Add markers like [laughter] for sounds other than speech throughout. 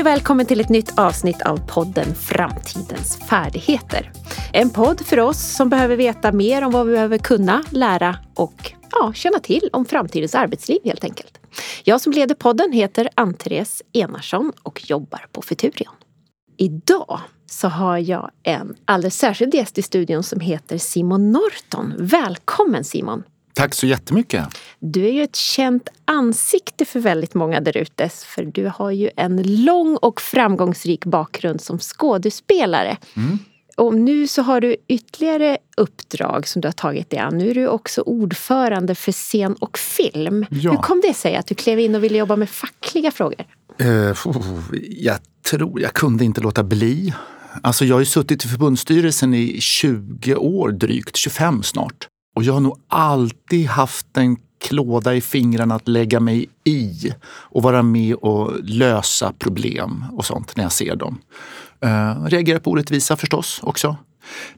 Hej och välkommen till ett nytt avsnitt av podden Framtidens färdigheter. En podd för oss som behöver veta mer om vad vi behöver kunna, lära och ja, känna till om framtidens arbetsliv helt enkelt. Jag som leder podden heter Ann-Therese Enarsson och jobbar på Futurion. Idag så har jag en alldeles särskild gäst i studion som heter Simon Norton. Välkommen Simon! Tack så jättemycket. Du är ju ett känt ansikte för väldigt många där ute för du har ju en lång och framgångsrik bakgrund som skådespelare. Mm. Och nu så har du ytterligare uppdrag som du har tagit dig an. Nu är du också ordförande för scen och film. Ja. Hur kom det sig att du klev in och ville jobba med fackliga frågor? Uh, jag tror jag kunde inte låta bli. Alltså jag har ju suttit i förbundsstyrelsen i 20 år drygt, 25 snart. Och jag har nog alltid haft en klåda i fingrarna att lägga mig i och vara med och lösa problem och sånt när jag ser dem. Uh, reagerar på orättvisa förstås också.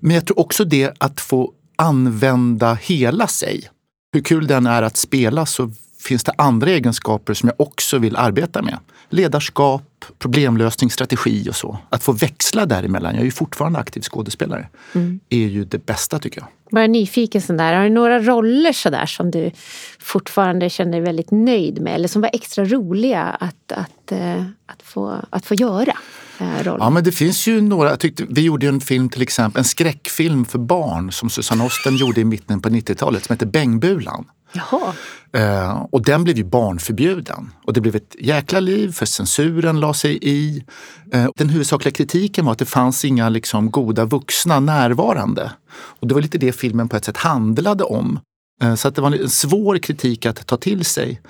Men jag tror också det att få använda hela sig. Hur kul den är att spela så finns det andra egenskaper som jag också vill arbeta med. Ledarskap, problemlösning, strategi och så. Att få växla däremellan, jag är ju fortfarande aktiv skådespelare, mm. är ju det bästa tycker jag. Bara nyfiken sådär, har du några roller sådär som du fortfarande känner dig väldigt nöjd med eller som var extra roliga att, att, eh, att, få, att få göra? Eh, roller? ja men det finns ju några, jag tyckte, vi gjorde en film till exempel, en skräckfilm för barn som Susanne Osten gjorde i mitten på 90-talet som heter Bängbulan. Jaha. Eh, och den blev ju barnförbjuden. Och det blev ett jäkla liv för censuren la sig i. Eh, den huvudsakliga kritiken var att det fanns inga liksom, goda vuxna närvarande. Och det var lite det filmen på ett sätt handlade om. Eh, så att det var en svår kritik att ta till sig.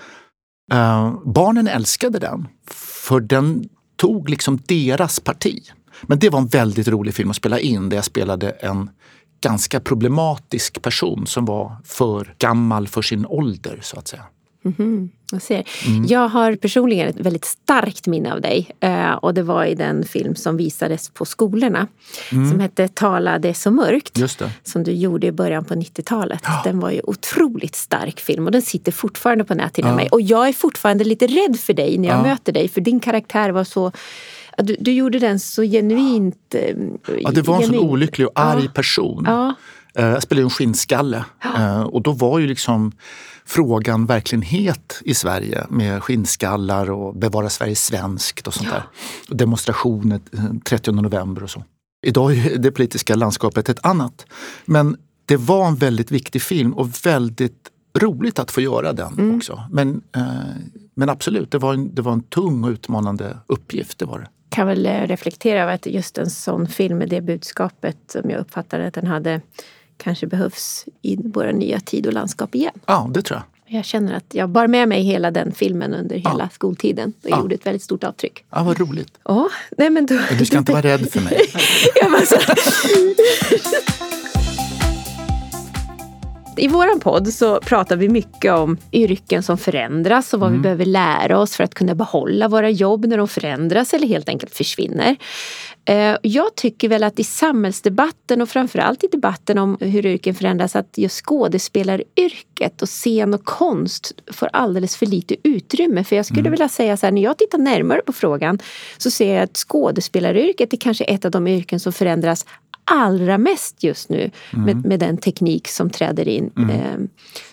Eh, barnen älskade den, för den tog liksom deras parti. Men det var en väldigt rolig film att spela in där jag spelade en ganska problematisk person som var för gammal för sin ålder så att säga. Mm -hmm. Jag, ser. Mm. jag har personligen ett väldigt starkt minne av dig eh, och det var i den film som visades på skolorna mm. som hette Tala det så mörkt som du gjorde i början på 90-talet. Ja. Den var ju otroligt stark film och den sitter fortfarande på näthinnan ja. mig. Och jag är fortfarande lite rädd för dig när jag ja. möter dig för din karaktär var så du, du gjorde den så genuint... Eh, ja, det var en sån olycklig och arg person. Ja. Eh, jag spelade en skinnskalle ja. Eh, och då var ju liksom frågan verkligen het i Sverige med skinnskallar och bevara Sverige svenskt och sånt ja. där. Demonstrationer 30 november och så. Idag är det politiska landskapet ett annat. Men det var en väldigt viktig film och väldigt roligt att få göra den mm. också. Men, men absolut, det var, en, det var en tung och utmanande uppgift. Det var det kan väl eh, reflektera över att just en sån film med det budskapet som jag uppfattade att den hade kanske behövs i våra nya tid och landskap igen. Ja, det tror jag. Jag känner att jag bar med mig hela den filmen under hela ja. skoltiden och ja. gjorde ett väldigt stort avtryck. Ja, vad roligt. Ja, nej men då... Du ska inte vara rädd för mig. [laughs] [laughs] I vår podd så pratar vi mycket om yrken som förändras och vad mm. vi behöver lära oss för att kunna behålla våra jobb när de förändras eller helt enkelt försvinner. Eh, jag tycker väl att i samhällsdebatten och framförallt i debatten om hur yrken förändras att just skådespelaryrket och scen och konst får alldeles för lite utrymme. För jag skulle mm. vilja säga så här, när jag tittar närmare på frågan så ser jag att skådespelaryrket är kanske ett av de yrken som förändras allra mest just nu mm. med, med, den teknik som träder in. Mm. Eh,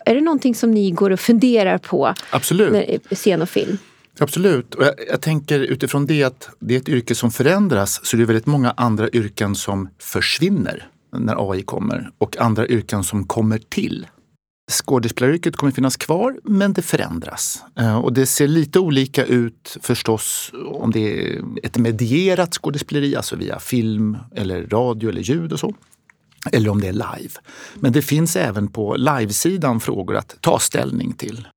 är det någonting som ni går och funderar på? Absolut. När, scen och film? Absolut. Och jag, jag, tänker utifrån det att det är ett yrke som förändras så det är väldigt många andra yrken som försvinner när AI kommer och andra yrken som kommer till. Skådespelaryrket kommer finnas kvar, men det förändras. Eh, och det ser lite olika ut förstås om det är ett medierat skådespeleri, alltså via film eller radio eller ljud och så. Eller om det är live. Men det finns även på livesidan frågor att ta ställning till.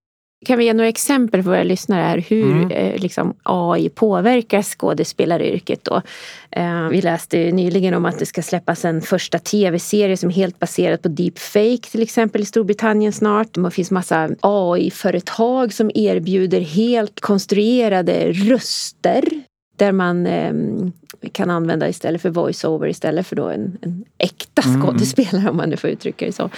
Kan vi ge några exempel för våra lyssnare här hur mm. eh, liksom AI påverkar skådespelaryrket? Då? Eh, vi läste nyligen om att det ska släppas en första tv-serie som är helt baserad på deepfake till exempel i Storbritannien snart. Det finns massa AI-företag som erbjuder helt konstruerade röster där man eh, kan använda istället för voice-over istället för då en, en äkta mm. skådespelare mm. om man nu får uttrycka det så.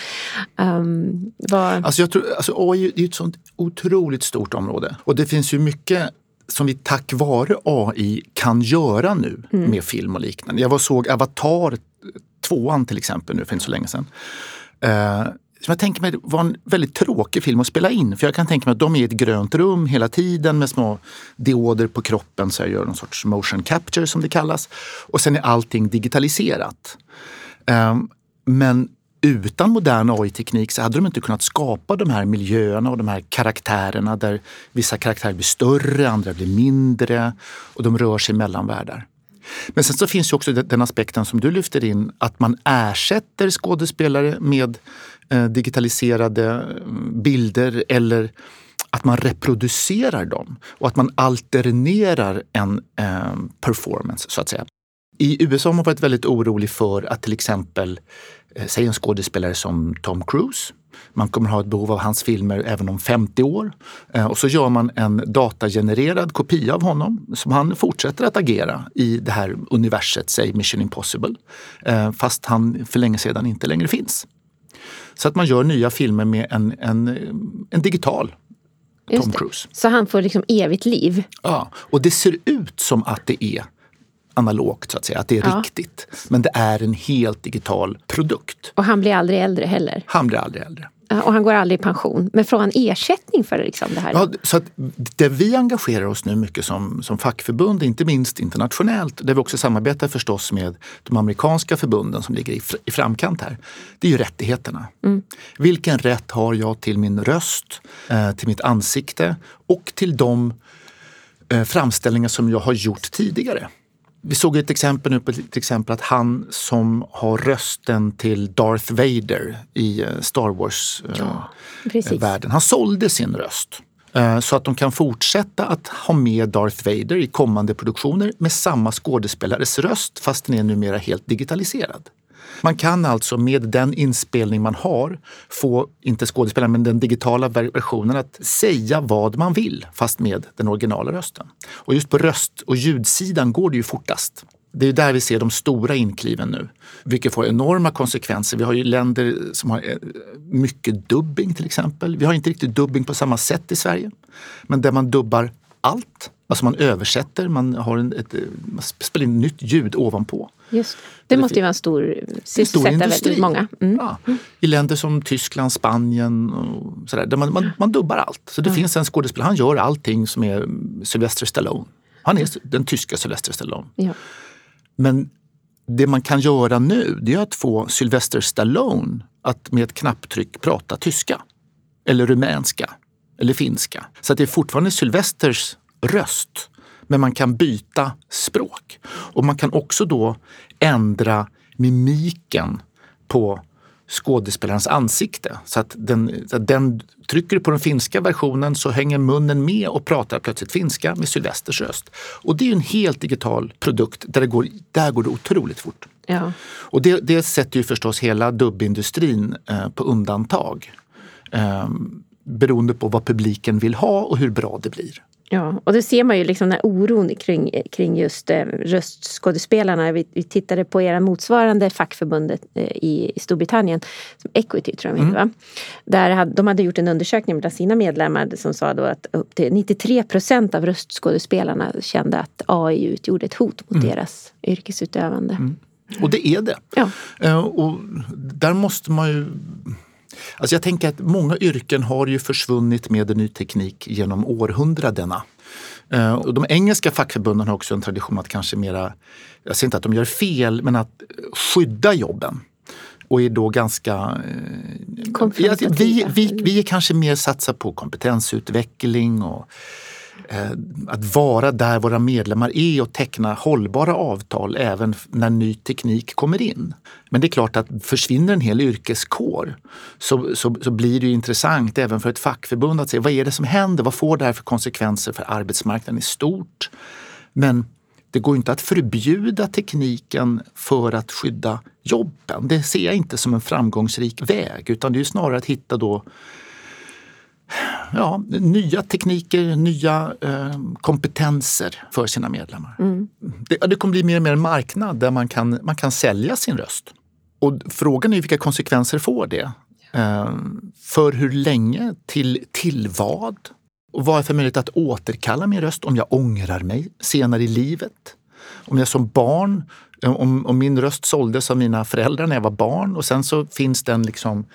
Um, vad... Alltså jag tror, alltså AI är ett sånt otroligt stort område och det finns ju mycket som vi tack vare AI kan göra nu mm. med film och liknande. Jag var såg Avatar tvåan till exempel nu för inte så länge sedan. Uh, som jag tänker mig var en väldigt tråkig film att spela in. För jag kan tänka mig att de är i ett grönt rum hela tiden med små dioder på kroppen så jag gör någon sorts motion capture som det kallas. Och sen är allting digitaliserat. Ehm, men utan modern AI-teknik så hade de inte kunnat skapa de här miljöerna och de här karaktärerna där vissa karaktärer blir större, andra blir mindre och de rör sig mellan världar. Men sen så finns ju också den aspekten som du lyfter in, att man ersätter skådespelare med eh, digitaliserade mm, bilder eller att man reproducerar dem och att man alternerar en eh, performance så att säga. I USA har man varit väldigt orolig för att till exempel, eh, säg en skådespelare som Tom Cruise, man kommer ha ett behov av hans filmer även om 50 år. Eh, och så gör man en datagenererad kopia av honom som han fortsätter att agera i det här universet, säg Mission Impossible. Eh, fast han för länge sedan inte längre finns. Så att man gör nya filmer med en, en, en digital Tom Cruise. Så han får liksom evigt liv? Ja, och det ser ut som att det är analogt så att säga, att det är ja. riktigt. Men det är en helt digital produkt. Och han blir aldrig äldre heller? Han blir aldrig äldre. Och han går aldrig i pension. Men får han ersättning för liksom det här? Ja, så att det vi engagerar oss nu mycket som, som fackförbund, inte minst internationellt, där vi också samarbetar förstås med de amerikanska förbunden som ligger i, i framkant här, det är ju rättigheterna. Mm. Vilken rätt har jag till min röst, eh, till mitt ansikte och till de eh, framställningar som jag har gjort tidigare? Vi såg ett exempel nu på till exempel att han som har rösten till Darth Vader i eh, Star Wars-världen, ja, han sålde sin röst. Eh, så att de kan fortsätta att ha med Darth Vader i kommande produktioner med samma skådespelares röst fast den är numera helt digitaliserad. Man kan alltså med den inspelning man har få, inte skådespelaren, men den digitala versionen att säga vad man vill fast med den originala rösten. Och just på röst och ljudsidan går det ju fortast. Det är där vi ser de stora inkliven nu, vilket får enorma konsekvenser. Vi har ju länder som har eh, mycket dubbing till exempel. Vi har inte riktigt dubbing på samma sätt i Sverige, men där man dubbar allt. Alltså man översätter, man, har en, ett, eh, man spelar in nytt ljud ovanpå. Just det. måste ju vara en stor sysselsätta väldigt många. Mm. Ja. I länder som Tyskland, Spanien och sådär, där man, man, man dubbar allt. Så det mm. finns en skådespelare, han gör allting som är Sylvester Stallone. Han är den tyska Sylvester Stallone. Ja. Men det man kan göra nu det är att få Sylvester Stallone att med ett knapptryck prata tyska. Eller rumänska. Eller finska. Så att det är fortfarande Sylvesters röst. Men man kan byta språk. Och man kan också då ändra mimiken på skådespelarens ansikte. Så att den, så att den trycker på den finska versionen så hänger munnen med och pratar plötsligt finska med Sylvesters röst. Och det är en helt digital produkt där det går, där går det otroligt fort. Ja. Och det, det sätter ju förstås hela dubbindustrin eh, på undantag. Eh, beroende på vad publiken vill ha och hur bra det blir. Ja, och det ser man ju liksom den här oron kring, kring just eh, röstskådespelarna. Vi, vi tittade på era motsvarande fackförbundet eh, i, i Storbritannien, som Equity tror jag mm. va? Där hade, de hade gjort en undersökning bland sina medlemmar som sa då att upp till 93 procent av röstskådespelarna kände att AI utgjorde ett hot mot mm. deras yrkesutövande. Mm. Och det är det. Ja. Uh, och där måste man ju Alltså jag tänker att många yrken har ju försvunnit med ny teknik genom århundradena. Eh, och de engelska fackförbunden har också en tradition att kanske mera, jag säger inte att de gör fel, men att skydda jobben. Och är då ganska... Eh, vi, vi, vi är kanske mer satsa på kompetensutveckling och Eh, att vara där våra medlemmar är och teckna hållbara avtal även när ny teknik kommer in. Men det är klart att försvinner en hel yrkeskår så, så, så blir det intressant även för ett fackförbund att se vad är det som händer? Vad får det här för konsekvenser för arbetsmarknaden i stort? Men det går inte att förbjuda tekniken för att skydda jobben. Det ser jag inte som en framgångsrik väg utan det är snarare att hitta då ja, nya tekniker, nya eh, kompetenser för sina medlemmar. Mm. Det, det kommer bli mer och mer en marknad där man kan, man kan sälja sin röst. Och frågan är vilka konsekvenser får det? Eh, för hur länge? Till, till vad? Och vad är för möjlighet att återkalla min röst om jag ångrar mig senare i livet? Om jag som barn, om, om min röst såldes av mina föräldrar när jag var barn och sen så finns den liksom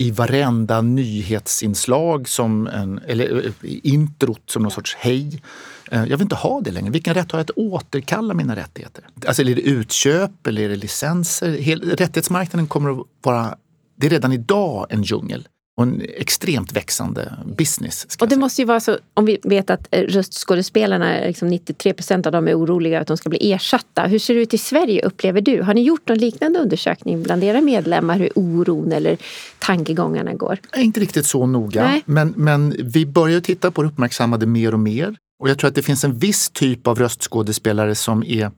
i varenda nyhetsinslag som en, eller eh, introt som någon sorts hej. Eh, jag vill inte ha det längre. Vilken rätt har jag att återkalla mina rättigheter? Alltså är det utköp eller är det licenser? rättighetsmarknaden kommer att vara, det är redan idag en djungel och en extremt växande business. Och det måste ju vara så, om vi vet att eh, röstskådespelarna, liksom 93 procent av dem är oroliga att de ska bli ersatta. Hur ser det ut i Sverige upplever du? Har ni gjort någon liknande undersökning bland era medlemmar hur oron eller tankegångarna går? Inte riktigt så noga, men, men vi börjar titta på det uppmärksammade mer och mer. Och jag tror att det finns en viss typ av röstskådespelare som är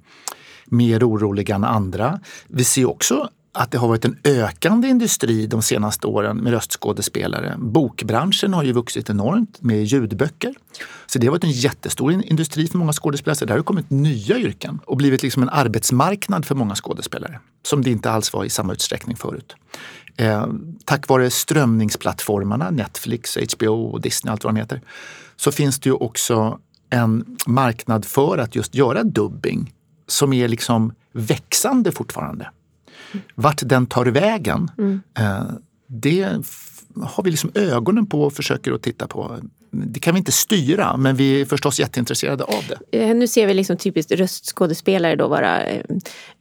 mer oroliga än andra. Vi ser också att det har varit en ökande industri de senaste åren med röstskådespelare. Bokbranschen har ju vuxit enormt med ljudböcker. Så det har varit en jättestor industri för många skådespelare. Så det har ju kommit nya yrken och blivit liksom en arbetsmarknad för många skådespelare. Som det inte alls var i samma utsträckning förut. Eh, tack vare strömningsplattformarna, Netflix, HBO och Disney, allt vad de heter, så finns det ju också en marknad för att just göra dubbing som är liksom växande fortfarande. Vart den tar vägen, mm. Eh, det har vi liksom ögonen på och försöker att titta på. Det kan vi inte styra, men vi är förstås jätteintresserade av det. Eh, nu ser vi liksom typiskt röstskådespelare då vara eh,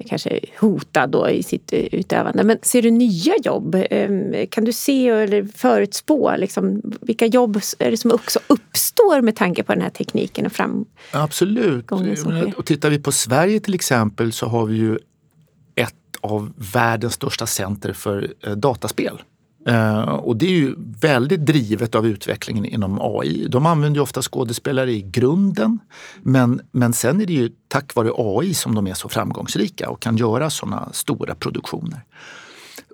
kanske hotad då i sitt utövande. Men ser du nya jobb? Kan du se eller förutspå liksom, vilka jobb är det som också uppstår med tanke på den här tekniken och framgången? Absolut. Och tittar vi på Sverige till exempel så har vi ju av världens största center för eh, dataspel. Uh, och det är ju väldigt drivet av utvecklingen inom AI. De använder ju ofta skådespelare i grunden men, men sen är det ju tack vare AI som de är så framgångsrika och kan göra sådana stora produktioner.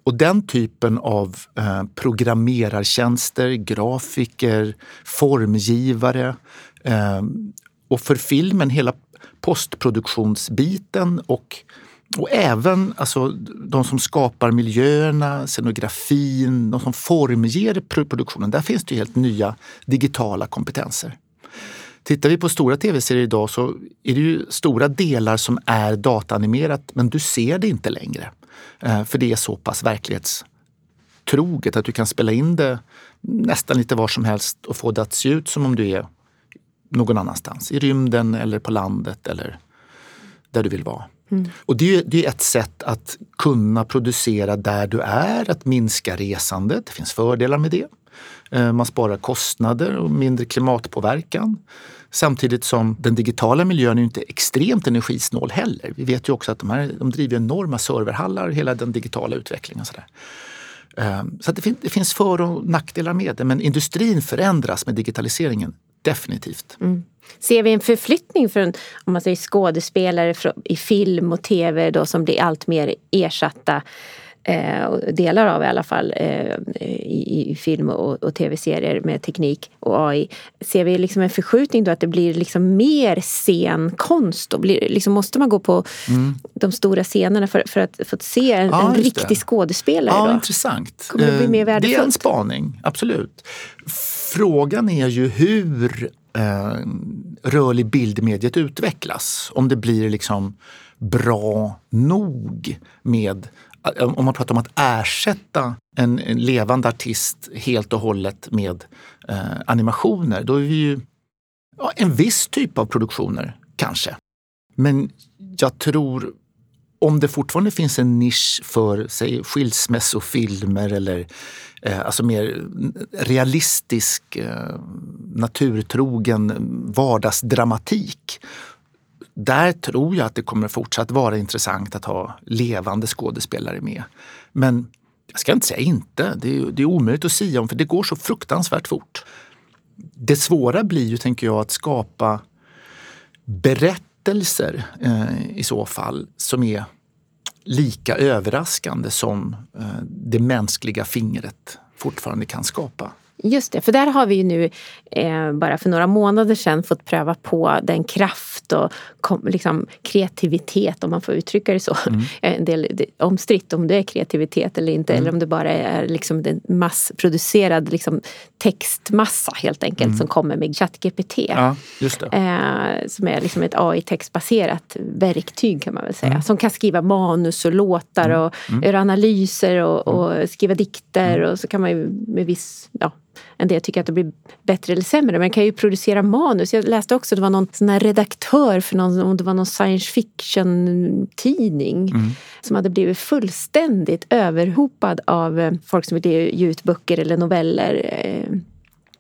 Och den typen av eh, programmerartjänster, grafiker, formgivare och för filmen hela postproduktionsbiten och och även alltså, de som skapar miljöerna, scenografin, de som formger produktionen. Där finns det helt nya digitala kompetenser. Tittar vi på stora tv-serier idag så är det ju stora delar som är dataanimerat men du ser det inte längre. Eh, för det är så pass verklighetstroget att du kan spela in det nästan lite var som helst och få det att se ut som om du är någon annanstans. I rymden eller på landet eller där du vill vara. Mm. Och det, det, är ett sätt att kunna producera där du är, att minska resandet. Det finns fördelar med det. Eh, man sparar kostnader och mindre klimatpåverkan. Samtidigt som den digitala miljön är inte extremt energisnål heller. Vi vet ju också att de, här, de driver enorma serverhallar, hela den digitala utvecklingen. Eh, så, där. så det, fin det, finns för och nackdelar med det men industrin förändras med digitaliseringen definitivt. Mm. Ser vi en förflyttning från om man säger skådespelare i film och tv då, som blir allt mer ersatta eh, delar av i alla fall eh, i, i, film och, och tv-serier med teknik och AI. Ser vi liksom en förskjutning då att det blir liksom mer scenkonst? Då? Blir, liksom måste man gå på mm. de stora scenerna för, för, att, för att se en, ja, en riktig det. skådespelare? Ja, då? intressant. Kommer det bli mer värdefullt? Det är en spaning, absolut. Frågan är ju hur eh, rörlig bildmediet utvecklas. Om det blir liksom bra nog med eh, om man pratar om att ersätta en, levande artist helt och hållet med eh, animationer, då är vi ju ja, en viss typ av produktioner kanske. Men jag tror om det fortfarande finns en nisch för säg, skilsmässofilmer eller Eh, alltså mer realistisk, eh, naturtrogen vardagsdramatik. Där tror jag att det kommer fortsatt vara intressant att ha levande skådespelare med. Men jag ska inte säga inte, det är, det är omöjligt att säga om för det går så fruktansvärt fort. Det svåra blir ju, tänker jag, att skapa berättelser eh, i så fall som är lika överraskande som eh, det mänskliga fingret fortfarande kan skapa. Just det, för där har vi ju nu eh, bara för några månader sedan fått pröva på den kraft och kom, liksom, kreativitet, om man får uttrycka det så. Mm. [laughs] en del omstritt om det är kreativitet eller inte, mm. eller om det bara är liksom, en massproducerad liksom, textmassa helt enkelt mm. som kommer med ChatGPT. Ja, eh, som är liksom ett AI-textbaserat verktyg kan man väl säga. Mm. Som kan skriva manus och låtar mm. och mm. göra analyser och, och skriva dikter och så kan man ju med viss ja, en del tycker att det blir bättre eller sämre. Men kan ju producera manus. Jag läste också att det var någon sån här redaktör för någon, om det var någon science fiction tidning mm. som hade blivit fullständigt överhopad av eh, folk som vill ge ut böcker eller noveller eh,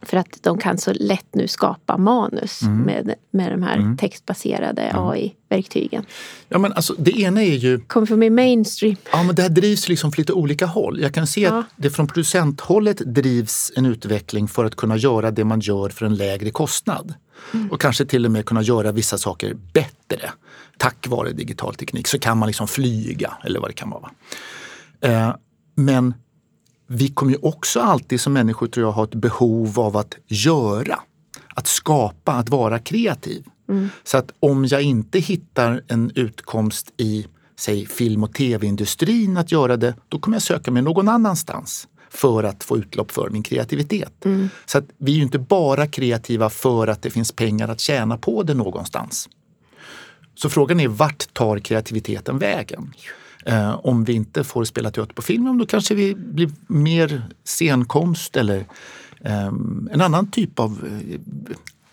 för att de kan så lätt nu skapa manus mm. med, med de här mm. textbaserade. AI-verktygen. Ja, men alltså, det ena är ju... Kommer från min mainstream. Ja, men det här drivs liksom från lite olika håll. Jag kan se ja. att det från producenthållet drivs en utveckling för att kunna göra det man gör för en lägre kostnad. Mm. Och kanske till och med kunna göra vissa saker bättre. Tack vare digital teknik så kan man liksom flyga eller vad det kan vara. Eh, men vi kommer ju också alltid som människor tror jag ha ett behov av att göra. Att skapa, att vara kreativ. Mm. Så att om jag inte hittar en utkomst i säg film och tv-industrin att göra det, då kommer jag söka mig någon annanstans för att få utlopp för min kreativitet. Mm. Så att vi är ju inte bara kreativa för att det finns pengar att tjäna på det någonstans. Så frågan är vart tar kreativiteten vägen? Eh, om vi inte får spela teater på film, då kanske vi blir mer scenkonst eller eh, en annan typ av... Eh,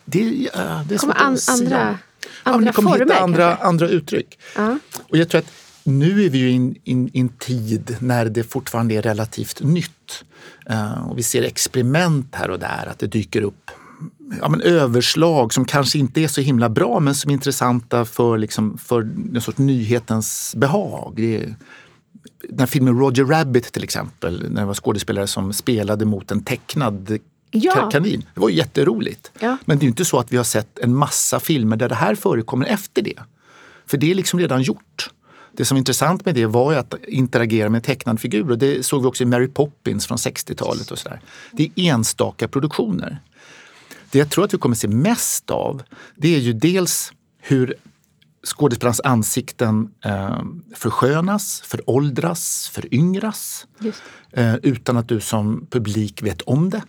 det, uh, det är kommer an, andra, andra ja, Ni kommer former, hitta andra, andra uttryck. Uh. Och jag tror att nu är vi ju i en tid när det fortfarande är relativt nytt. Uh, och vi ser experiment här och där, att det dyker upp ja, men överslag som kanske inte är så himla bra men som är intressanta för, liksom, för en sorts nyhetens behag. Är, den här filmen Roger Rabbit till exempel, när det var skådespelare som spelade mot en tecknad ja. kanin. Det var jätteroligt. Ja. Men det är inte så att vi har sett en massa filmer där det här förekommer efter det. För det är liksom redan gjort. Det som är intressant med det var ju att interagera med tecknad figur och det såg vi också i Mary Poppins från 60-talet och sådär. Det är enstaka produktioner. Det jag tror att vi kommer se mest av det är ju dels hur skådespelarnas ansikten eh, förskönas, föråldras, föryngras eh, utan att du som publik vet om det.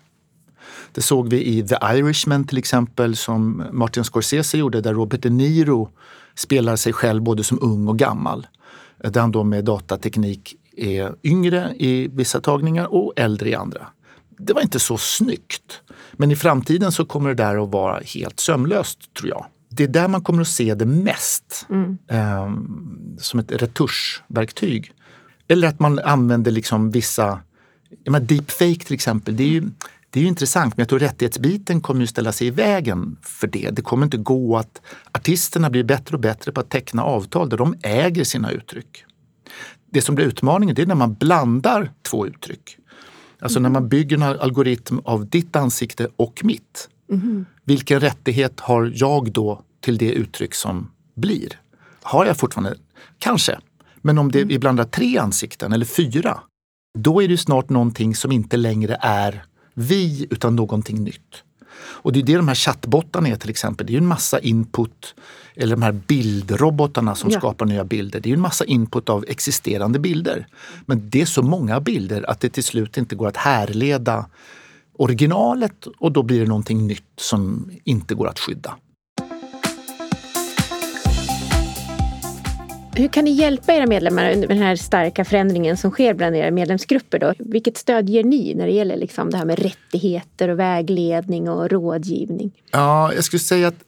Det såg vi i The Irishman till exempel som Martin Scorsese gjorde där Robert De Niro spelar sig själv både som ung och gammal. Där han då med datateknik är yngre i vissa tagningar och äldre i andra. Det var inte så snyggt. Men i framtiden så kommer det där att vara helt sömlöst tror jag. Det är där man kommer att se det mest. Mm. Eh, som ett retuschverktyg. Eller att man använder liksom vissa, deepfake till exempel. Det är ju, det är ju intressant men jag tror rättighetsbiten kommer att ställa sig i vägen för det. Det kommer inte gå att artisterna blir bättre och bättre på att teckna avtal där de äger sina uttryck. Det som blir utmaningen det är när man blandar två uttryck. Alltså när man bygger en algoritm av ditt ansikte och mitt. Mm. Vilken rättighet har jag då till det uttryck som blir? Har jag fortfarande? Kanske. Men om det, mm. vi blandar tre ansikten eller fyra, då är det snart någonting som inte längre är vi utan någonting nytt. Och det är det de här chattbottarna är till exempel. Det är en massa input, eller de här bildrobotarna som ja. skapar nya bilder. Det är en massa input av existerande bilder. Men det är så många bilder att det till slut inte går att härleda originalet och då blir det någonting nytt som inte går att skydda. Hur kan ni hjälpa era medlemmar under den här starka förändringen som sker bland era medlemsgrupper? Då? Vilket stöd ger ni när det gäller liksom det här med rättigheter och vägledning och rådgivning? Ja, jag skulle säga att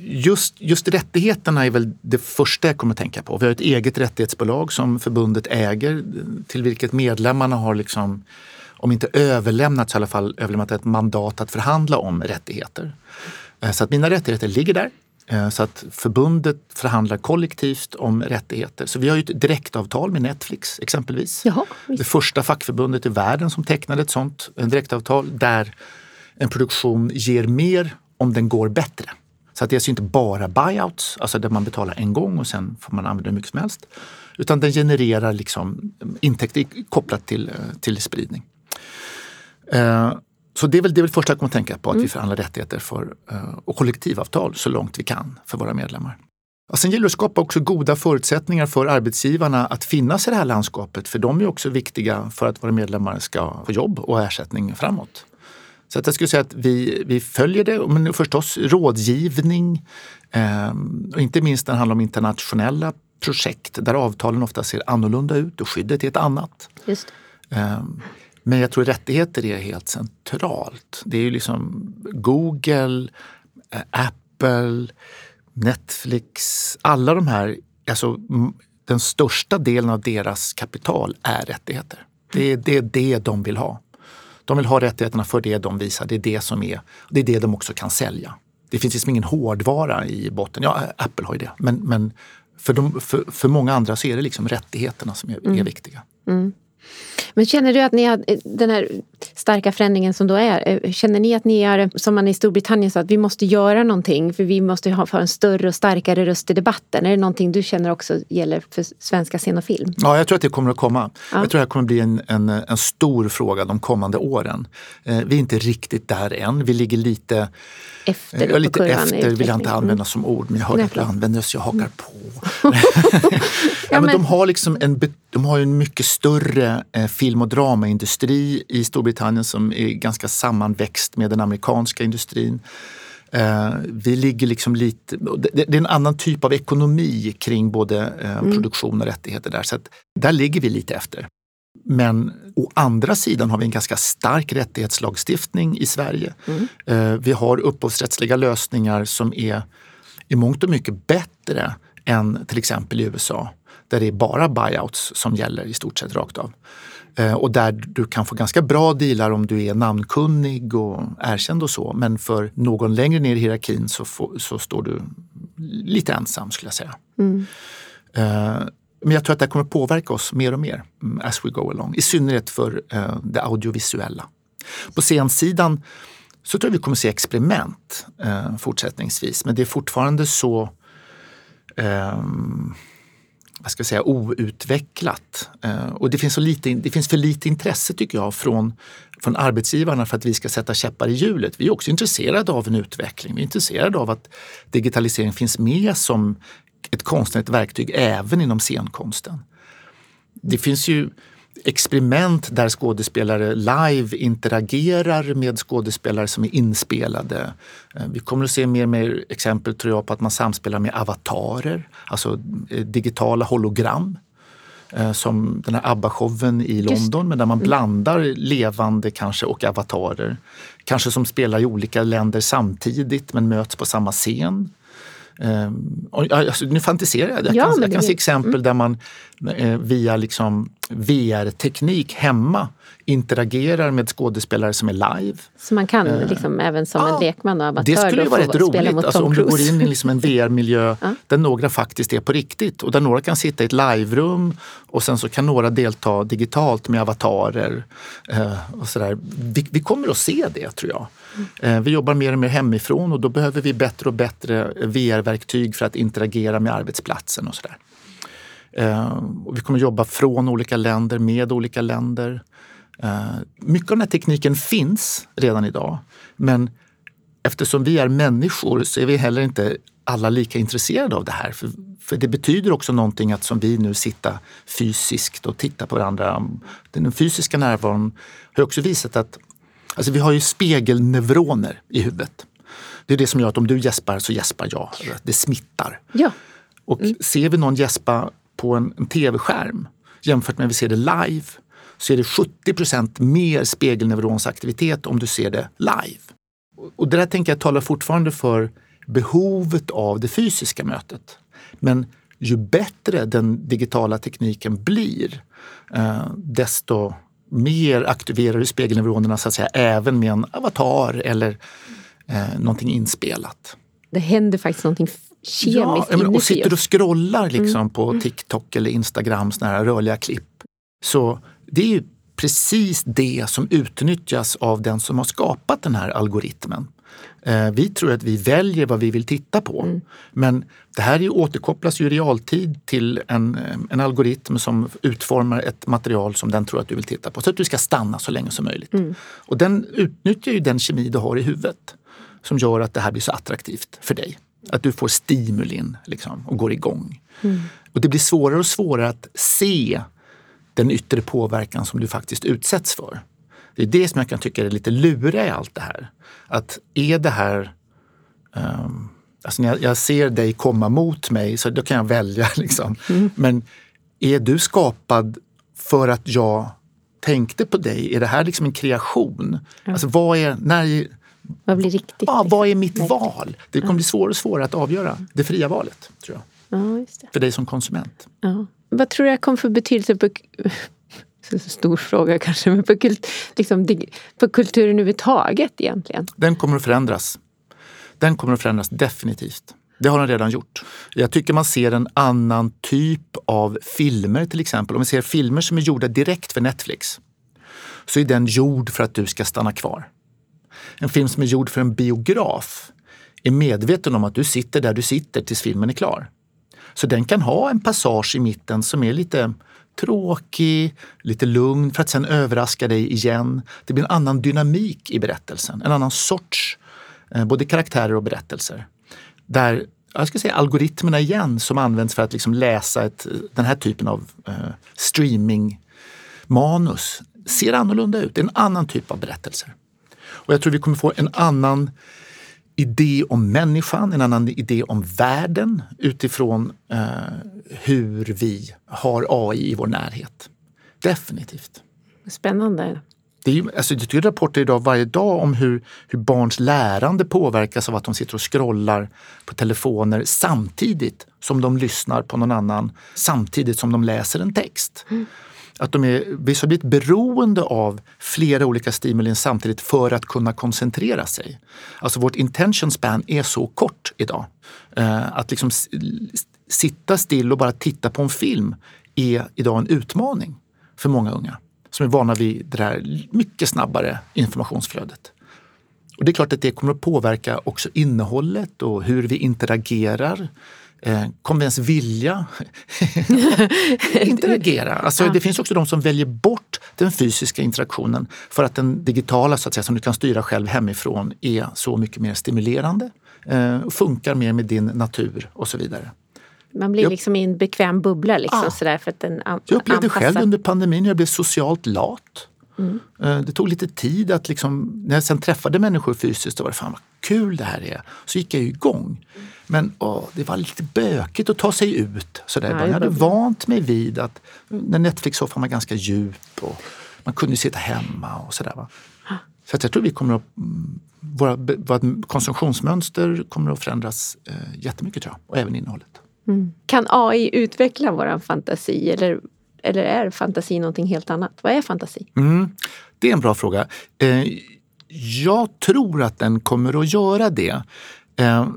just, just rättigheterna är väl det första jag kommer att tänka på. Vi har ett eget rättighetsbolag som förbundet äger till vilket medlemmarna har liksom, om inte överlämnat så i alla fall överlämnat ett mandat att förhandla om rättigheter. Eh, så att mina rättigheter ligger där. Eh, så att förbundet förhandlar kollektivt om rättigheter. Så vi har ju ett direktavtal med Netflix exempelvis. Jaha, det första fackförbundet i världen som tecknade ett sånt direktavtal där en produktion ger mer om den går bättre. Så att det är alltså inte bara buyouts, alltså där man betalar en gång och sen får man använda hur mycket som helst. Utan den genererar liksom intäkter kopplat till, till spridning. Eh, så det är väl det första jag kommer att tänka på, att mm. vi förhandlar rättigheter för, eh, och kollektivavtal så långt vi kan för våra medlemmar. Och sen gäller det att skapa också goda förutsättningar för arbetsgivarna att finnas i det här landskapet, för de är också viktiga för att våra medlemmar ska få jobb och ersättning framåt. Så att jag skulle säga att vi, vi följer det, men förstås rådgivning, eh, och inte minst när det handlar om internationella projekt där avtalen ofta ser annorlunda ut och skyddet är ett annat. Just eh, men jag tror rättigheter är helt centralt. Det är ju liksom Google, eh, Apple, Netflix, alla de här, alltså den största delen av deras kapital är rättigheter. Det är, det är det de vill ha. De vill ha rättigheterna för det de visar. Det är det som är, det är det de också kan sälja. Det finns liksom ingen hårdvara i botten. Ja, Apple har ju det. Men, men för, de, för, för många andra så är det liksom rättigheterna som är, mm. är viktiga. Mm. Men känner du att ni har den här starka förändringen som då är, eh, känner ni att ni är, som man i Storbritannien sa, att vi måste göra någonting för vi måste ha, en större och starkare röst i debatten? Är det någonting du känner också gäller för svenska scen och film? Ja, jag tror att det kommer att komma. Ja. Jag tror att det kommer att bli en, en, en stor fråga de kommande åren. Eh, vi är inte riktigt där än. Vi ligger lite efter, ja, lite efter vill jag inte använda mm. som ord, men jag hör att du använder så jag hakar mm. på. [laughs] ja, men de har liksom en, de har en mycket större eh, film och dramaindustri i Storbritannien som är ganska sammanväxt med den amerikanska industrin. Eh, vi ligger liksom lite, det, är en annan typ av ekonomi kring både eh, mm. produktion och rättigheter där. Så där ligger vi lite efter. Men å andra sidan har vi en ganska stark rättighetslagstiftning i Sverige. Mm. Vi har upphovsrättsliga lösningar som är i mångt och mycket bättre än till exempel i USA där det är bara buyouts som gäller i stort sett rakt av. Eh, och där du kan få ganska bra dealar om du är namnkunnig och erkänd och så. Men för någon längre ner i hierarkin så, får, så står du lite ensam skulle jag säga. Mm. Uh, men jag tror att det kommer påverka oss mer och mer mm, as we go along. I synnerhet för uh, det audiovisuella. På scensidan så tror jag vi kommer se experiment fortsättningsvis. Men det är fortfarande så um, vad ska jag säga, outvecklat. Eh, och det finns, så lite, det finns för lite intresse tycker jag från, från arbetsgivarna för att vi ska sätta käppar i hjulet. Vi är också intresserade av en utveckling. Vi är intresserade av att digitalisering finns med som ett konstnärligt verktyg även inom scenkonsten. Det finns ju experiment där skådespelare live interagerar med skådespelare som är inspelade. Eh, vi kommer att se mer och mer exempel tror jag på att man samspelar med avatarer, alltså eh, digitala hologram. Eh, som den här ABBA-showen i London, men där man mm. blandar levande kanske och avatarer. Kanske som spelar i olika länder samtidigt men möts på samma scen. Um, alltså, nu fantiserar jag. Jag, ja, kan, jag kan se exempel mm. där man eh, via liksom VR-teknik hemma interagerar med skådespelare som är live. Så man kan uh, liksom, även som ja, en lekman och amatör Det skulle ju vara rätt roligt alltså, om du går in i liksom en [laughs] VR-miljö ja. där några faktiskt är på riktigt och där några kan sitta i ett live-rum och sen så kan några delta digitalt med avatarer. Uh, och sådär. Vi, vi, kommer att se det tror jag. Eh, vi jobbar mer och mer hemifrån och då behöver vi bättre och bättre VR-verktyg för att interagera med arbetsplatsen och sådär. Eh, vi kommer jobba från olika länder, med olika länder. Eh, mycket av den här tekniken finns redan idag. Men eftersom vi är människor så är vi heller inte alla lika intresserade av det här. För, för det betyder också någonting att som vi nu sitta fysiskt och titta på varandra. Den fysiska närvaron har också visat att alltså vi har ju spegelneuroner i huvudet. Det är det som gör att om du gäspar så gäspar jag. Det smittar. Ja. Och mm. ser vi någon gäspa på en, en tv-skärm jämfört med när vi ser det live så är det 70% mer spegelneuronsaktivitet om du ser det live. Och det där tänker jag talar fortfarande för behovet av det fysiska mötet. Men ju bättre den digitala tekniken blir, eh, desto mer aktiverar spegelneuronerna så att säga, även med en avatar eller eh, någonting inspelat. Det händer faktiskt någonting kemiskt ja, men, Och sitter och scrollar mm. liksom mm. på TikTok eller Instagram, såna här rörliga klipp. Så det är ju precis det som utnyttjas av den som har skapat den här algoritmen. Eh, vi tror att vi väljer vad vi vill titta på. Mm. Men det här är återkopplas ju i realtid till en, eh, en algoritm som utformar ett material som den tror att du vill titta på. Så att du ska stanna så länge som möjligt. Mm. Och den utnyttjar ju den kemi du har i huvudet som gör att det här blir så attraktivt för dig. Att du får stimulin liksom, och går igång. Mm. Och det blir svårare och svårare att se den yttre påverkan som du faktiskt utsätts för. Det är det som jag kan tycka är lite luriga i allt det här. Att är det här um, Alltså när jag, jag, ser dig komma mot mig så då kan jag välja. [laughs] Liksom. Mm. Men är du skapad för att jag tänkte på dig? Är det här liksom en kreation? Ja. Alltså vad är, när, vad blir riktigt? Ja, vad är mitt val? Det kommer bli svårare och svårare att avgöra det fria valet. tror jag. Ja, För dig som konsument. Ja. Vad tror du det kommer för betydelse på stor fråga kanske, men på, kult, liksom, på kulturen överhuvudtaget egentligen? Den kommer att förändras. Den kommer att förändras definitivt. Det har den redan gjort. Jag tycker man ser en annan typ av filmer till exempel. Om vi ser filmer som är gjorda direkt för Netflix så är den gjord för att du ska stanna kvar. En film som är gjord för en biograf är medveten om att du sitter där du sitter tills filmen är klar. Så den kan ha en passage i mitten som är lite tråkig, lite lugn för att sen överraska dig igen. Det blir en annan dynamik i berättelsen, en annan sorts eh, både karaktärer och berättelser. Där jag ska säga algoritmerna igen som används för att liksom läsa ett, den här typen av eh, streamingmanus ser annorlunda ut. Det är en annan typ av berättelser. Och jag tror vi kommer få en annan idé om människan, en annan idé om världen utifrån eh, hur vi har AI i vår närhet. Definitivt. Spännande. Det är ju, alltså, det är rapporter idag varje dag om hur, hur barns lärande påverkas av att de sitter och scrollar på telefoner samtidigt som de lyssnar på någon annan, samtidigt som de läser en text. Mm att de är, vi har blivit beroende av flera olika stimulin samtidigt för att kunna koncentrera sig. Alltså vårt intention span är så kort idag. Eh, att liksom sitta still och bara titta på en film är idag en utmaning för många unga som är vana vid det här mycket snabbare informationsflödet. Och det är klart att det kommer att påverka också innehållet och hur vi interagerar Eh, kommer vi ens vilja [laughs] interagera? Alltså, [laughs] ja. Det finns också de som väljer bort den fysiska interaktionen för att den digitala, så att säga, som du kan styra själv hemifrån, är så mycket mer stimulerande eh, funkar mer med din natur och så vidare. Man blir liksom i en bekväm bubbla. Liksom, ja. sådär, för att den jag upplevde anpassar. själv under pandemin jag blev socialt lat. Mm. Eh, det tog lite tid att liksom, när jag sen träffade människor fysiskt, då var det fan vad kul det här är. Så gick jag igång. Men åh, det var lite bökigt att ta sig ut. Sådär. Ja, jag hade vant mig vid att när Netflix-soffan var ganska djup och man kunde sitta hemma och sådär. Va? Så jag tror vi kommer att, mm, våra, våra konsumtionsmönster kommer att förändras eh, jättemycket tror jag, och även innehållet. Mm. Kan AI utveckla vår fantasi eller, eller är fantasi någonting helt annat? Vad är fantasi? Mm. Det är en bra fråga. Eh, jag tror att den kommer att göra det. Eh,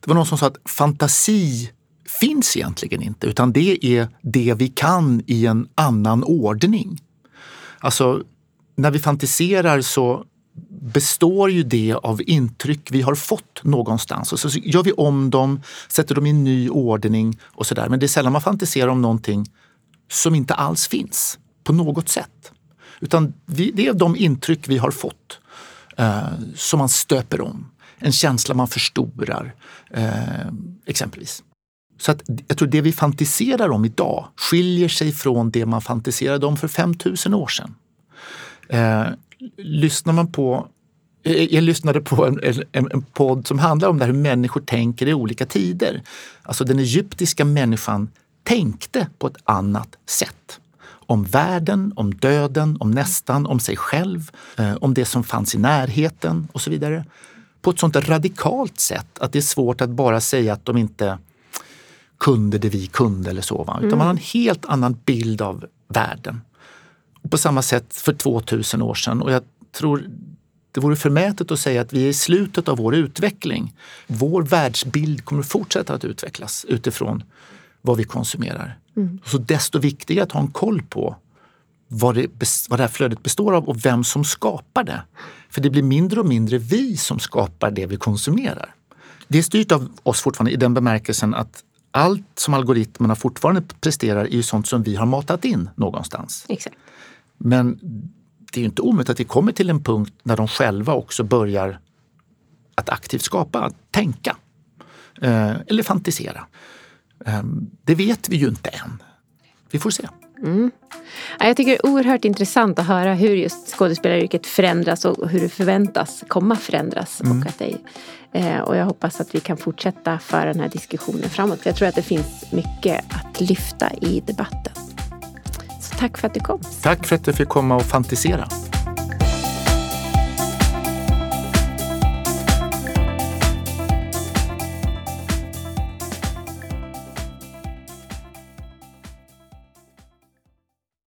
det var någon som sa att fantasi finns egentligen inte utan det är det vi kan i en annan ordning. Alltså, när vi fantiserar så består ju det av intryck vi har fått någonstans. Och så gör vi om dem, sätter dem i en ny ordning och sådär. Men det är sällan man fantiserar om någonting som inte alls finns på något sätt. Utan det är de intryck vi har fått eh, som man stöper om en känsla man förstorar, eh, exempelvis. Så att jag tror det vi fantiserar om idag skiljer sig från det man fantiserade om för 5000 år sedan. Eh, lyssnar man på eh, jag lyssnade på en, en, en podd som handlar om det hur människor tänker i olika tider. Alltså den egyptiska människan tänkte på ett annat sätt. Om världen, om döden, om nästan, om sig själv, eh, om det som fanns i närheten och så vidare på ett sånt radikalt sätt att det är svårt att bara säga att de inte kunde det vi kunde eller så. Va? Utan mm. man har en helt annan bild av världen. Och på samma sätt för 2000 år sedan. Och jag tror det vore förmätet att säga att vi är i slutet av vår utveckling. Vår världsbild kommer fortsätta att utvecklas utifrån vad vi konsumerar. Mm. Så desto viktigare att ha en koll på vad det, vad det här flödet består av och vem som skapar det. För det blir mindre och mindre vi som skapar det vi konsumerar. Det är styrt av oss fortfarande i den bemärkelsen att allt som algoritmerna fortfarande presterar är ju sånt som vi har matat in någonstans. Exakt. Men det är ju inte omöjligt att vi kommer till en punkt när de själva också börjar att aktivt skapa, tänka eh, eller fantisera. Eh, det vet vi ju inte än. Vi får se. Mm. Jag tycker det är oerhört intressant att höra hur just skådespelaryrket förändras och hur det förväntas komma förändras. Mm. Och, att det, eh, och jag hoppas att vi kan fortsätta föra den här diskussionen framåt. För jag tror att det finns mycket att lyfta i debatten. Så tack för att du kom. Tack för att jag fick komma och fantisera.